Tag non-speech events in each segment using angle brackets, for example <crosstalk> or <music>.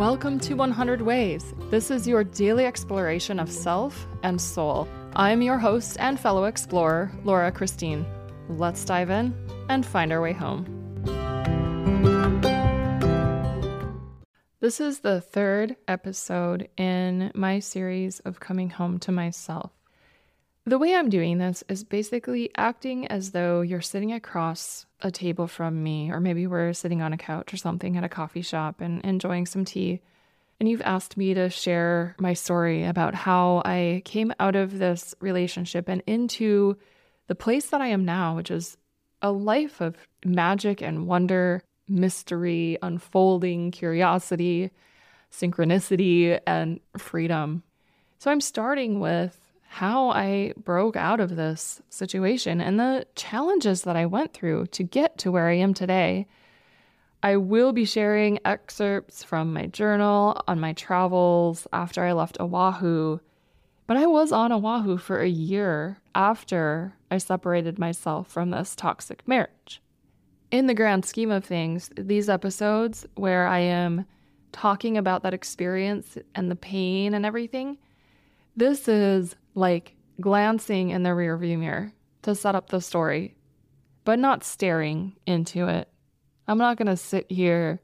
Welcome to 100 Ways. This is your daily exploration of self and soul. I'm your host and fellow explorer, Laura Christine. Let's dive in and find our way home. This is the third episode in my series of coming home to myself. The way I'm doing this is basically acting as though you're sitting across a table from me, or maybe we're sitting on a couch or something at a coffee shop and enjoying some tea. And you've asked me to share my story about how I came out of this relationship and into the place that I am now, which is a life of magic and wonder, mystery, unfolding, curiosity, synchronicity, and freedom. So I'm starting with how I broke out of this situation and the challenges that I went through to get to where I am today. I will be sharing excerpts from my journal on my travels after I left Oahu. But I was on Oahu for a year after I separated myself from this toxic marriage. In the grand scheme of things, these episodes where I am talking about that experience and the pain and everything, this is like glancing in the rearview mirror to set up the story, but not staring into it. I'm not going to sit here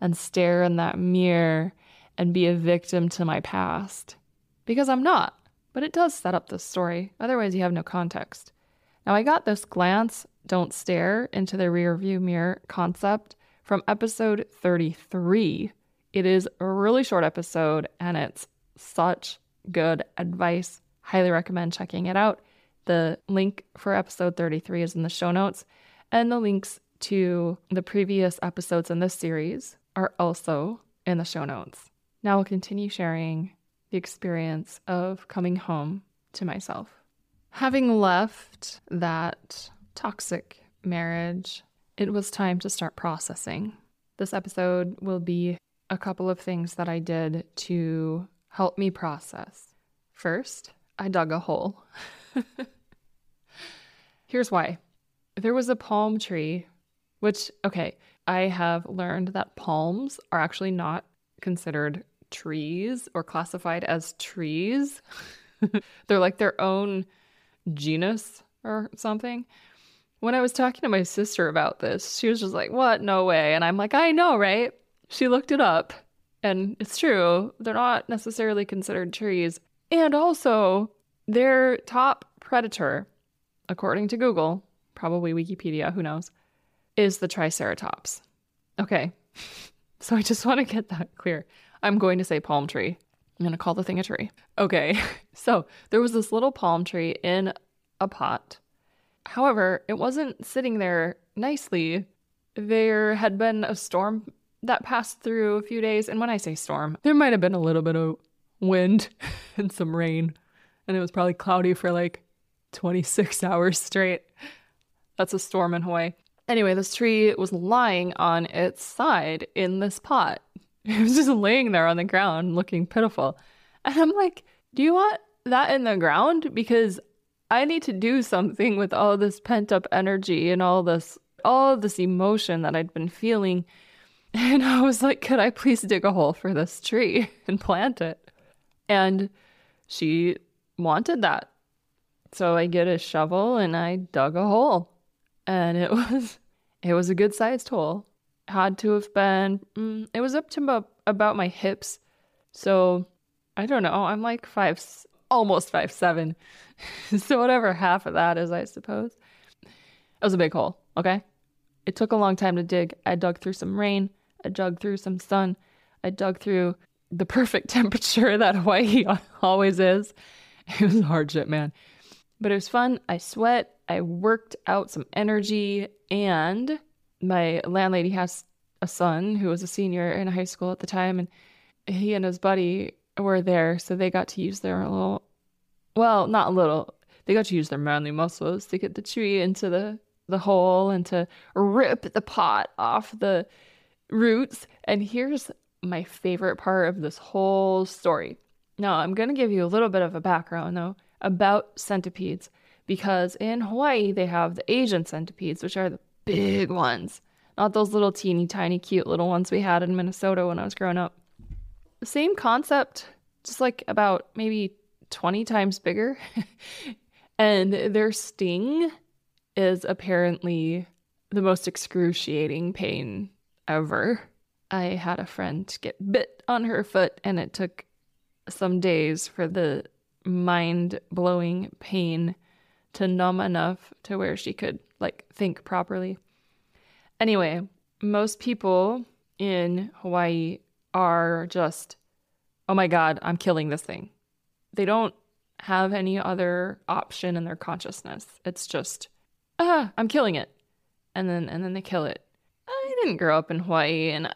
and stare in that mirror and be a victim to my past because I'm not. But it does set up the story. Otherwise, you have no context. Now, I got this glance, don't stare into the rearview mirror concept from episode 33. It is a really short episode and it's such good advice Highly recommend checking it out. The link for episode 33 is in the show notes, and the links to the previous episodes in this series are also in the show notes. Now I'll continue sharing the experience of coming home to myself. Having left that toxic marriage, it was time to start processing. This episode will be a couple of things that I did to help me process. First, I dug a hole. Here's why there was a palm tree, which, okay, I have learned that palms are actually not considered trees or classified as trees. <laughs> They're like their own genus or something. When I was talking to my sister about this, she was just like, What? No way. And I'm like, I know, right? She looked it up, and it's true. They're not necessarily considered trees. And also, their top predator, according to Google, probably Wikipedia, who knows, is the Triceratops. Okay, <laughs> so I just want to get that clear. I'm going to say palm tree. I'm going to call the thing a tree. Okay, <laughs> so there was this little palm tree in a pot. However, it wasn't sitting there nicely. There had been a storm that passed through a few days. And when I say storm, there might have been a little bit of wind <laughs> and some rain, and it was probably cloudy for like 26 <laughs> hours straight. That's a storm in Hawaii. Anyway, this tree was lying on its side in this pot. <laughs> It was just laying there on the ground looking pitiful. And I'm like, do you want that in the ground? Because I need to do something with all this pent up energy and all this all this emotion that I'd been feeling. And I was like, could I please dig a hole for this tree and plant it? And she wanted that. So I get a shovel and I dug a hole. And it <laughs> was it was a good sized hole. Had to have been mm, it was up to about, about my hips. So I don't know. I'm like five almost five seven. <laughs> so whatever half of that is, I suppose. It was a big hole, okay? It took a long time to dig. I dug through some rain. I dug through some sun. I dug through the perfect <laughs> temperature that Hawaii <laughs> always is. It was a hardship, man. But it was fun. I sweat. I worked out some energy, and my landlady has a son who was a senior in high school at the time, and he and his buddy were there, so they got to use their little, well, not little, they got to use their manly muscles to get the tree into the the hole and to rip the pot off the roots. And here's my favorite part of this whole story. Now, I'm going to give you a little bit of a background though about centipedes because in Hawaii they have the Asian centipedes, which are the big ones, not those little teeny tiny cute little ones we had in Minnesota when I was growing up. Same concept, just like about maybe 20 times bigger. <laughs> and their sting is apparently the most excruciating pain ever. I had a friend get bit on her foot, and it took some days for the mind blowing pain to numb enough to where she could like think properly. Anyway, most people in Hawaii are just, oh my God, I'm killing this thing. They don't have any other option in their consciousness. It's just, ah, I'm killing it. And then and then they kill it. I didn't grow up in Hawaii and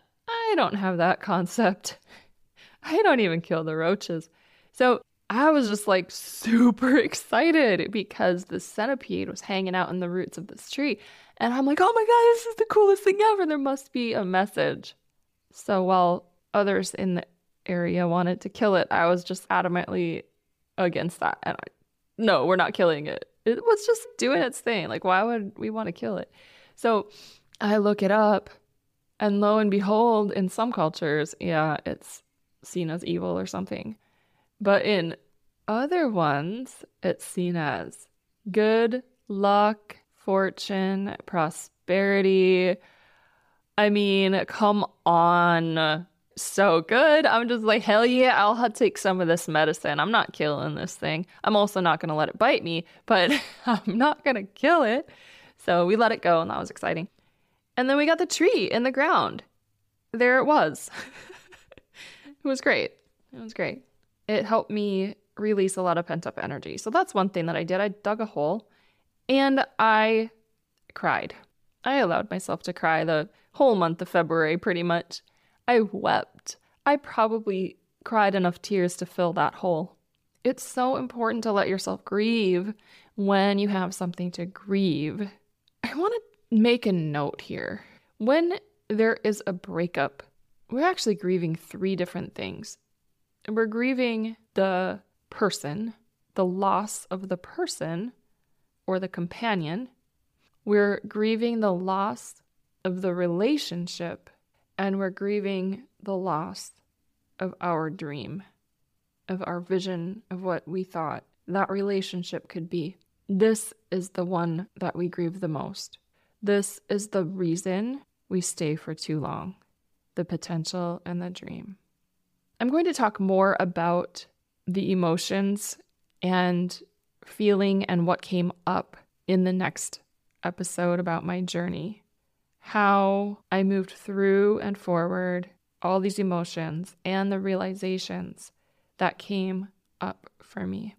I don't have that concept. <laughs> I don't even kill the roaches. So I was just like super <laughs> excited because the centipede was hanging out in the roots of this tree. And I'm like, oh my God, this is the coolest thing ever. There must be a message. So while others in the area wanted to kill it, I was just adamantly against that. And I, no, we're not killing it. It was just doing its thing. Like, why would we want to kill it? So I look it up, and lo and behold, in some cultures, yeah, it's seen as evil or something. But in other ones, it's seen as good luck, fortune, prosperity. I mean, come on so good. I'm just like, hell yeah, I'll take some of this medicine. I'm not killing this thing. I'm also not going to let it bite me, but <laughs> I'm not going to kill it. So we let it go, and that was exciting. And then we got the tree in the ground. There it was. <laughs> it was great. It was great. It helped me release a lot of pent up energy. So that's one thing that I did. I dug a hole and I cried. I allowed myself to cry the whole month of February pretty much. I wept. I probably cried enough tears to fill that hole. It's so important to let yourself grieve when you have something to grieve. I want to make a note here. When there is a breakup, we're actually grieving three different things. We're grieving the person, the loss of the person or the companion. We're grieving the loss of the relationship and we're grieving the loss of our dream, of our vision of what we thought that relationship could be. This is the one that we grieve the most. This is the reason we stay for too long the potential and the dream. I'm going to talk more about the emotions and feeling and what came up in the next episode about my journey how I moved through and forward all these emotions and the realizations that came up for me.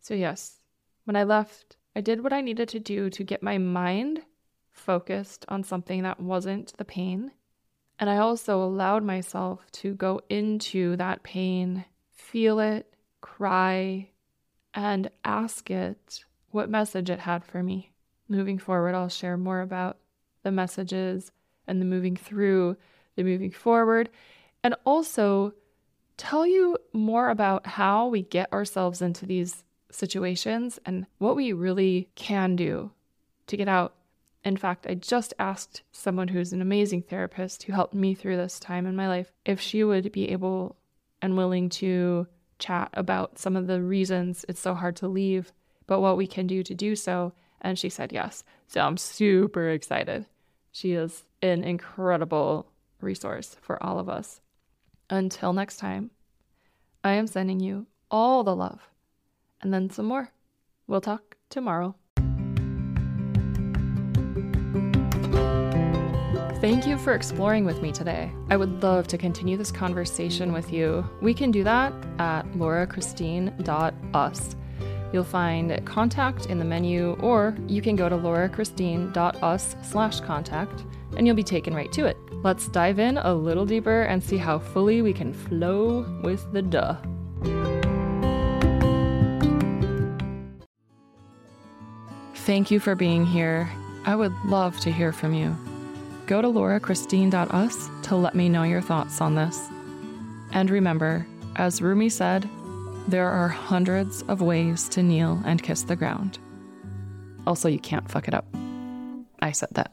So, yes, when I left, I did what I needed to do to get my mind focused on something that wasn't the pain. And I also allowed myself to go into that pain, feel it, cry, and ask it what message it had for me. Moving forward, I'll share more about the messages and the moving through, the moving forward, and also tell you more about how we get ourselves into these situations and what we really can do to get out. In fact, I just asked someone who's an amazing therapist who helped me through this time in my life if she would be able and willing to chat about some of the reasons it's so hard to leave, but what we can do to do so. And she said yes. So I'm super excited. She is an incredible resource for all of us. Until next time, I am sending you all the love and then some more. We'll talk tomorrow. Thank you for exploring with me today. I would love to continue this conversation with you. We can do that at laurachristine.us. You'll find contact in the menu, or you can go to laurachristine.us slash contact and you'll be taken right to it. Let's dive in a little deeper and see how fully we can flow with the duh. Thank you for being here. I would love to hear from you. Go to laurachristine.us to let me know your thoughts on this. And remember, as Rumi said, there are hundreds of ways to kneel and kiss the ground. Also, you can't fuck it up. I said that.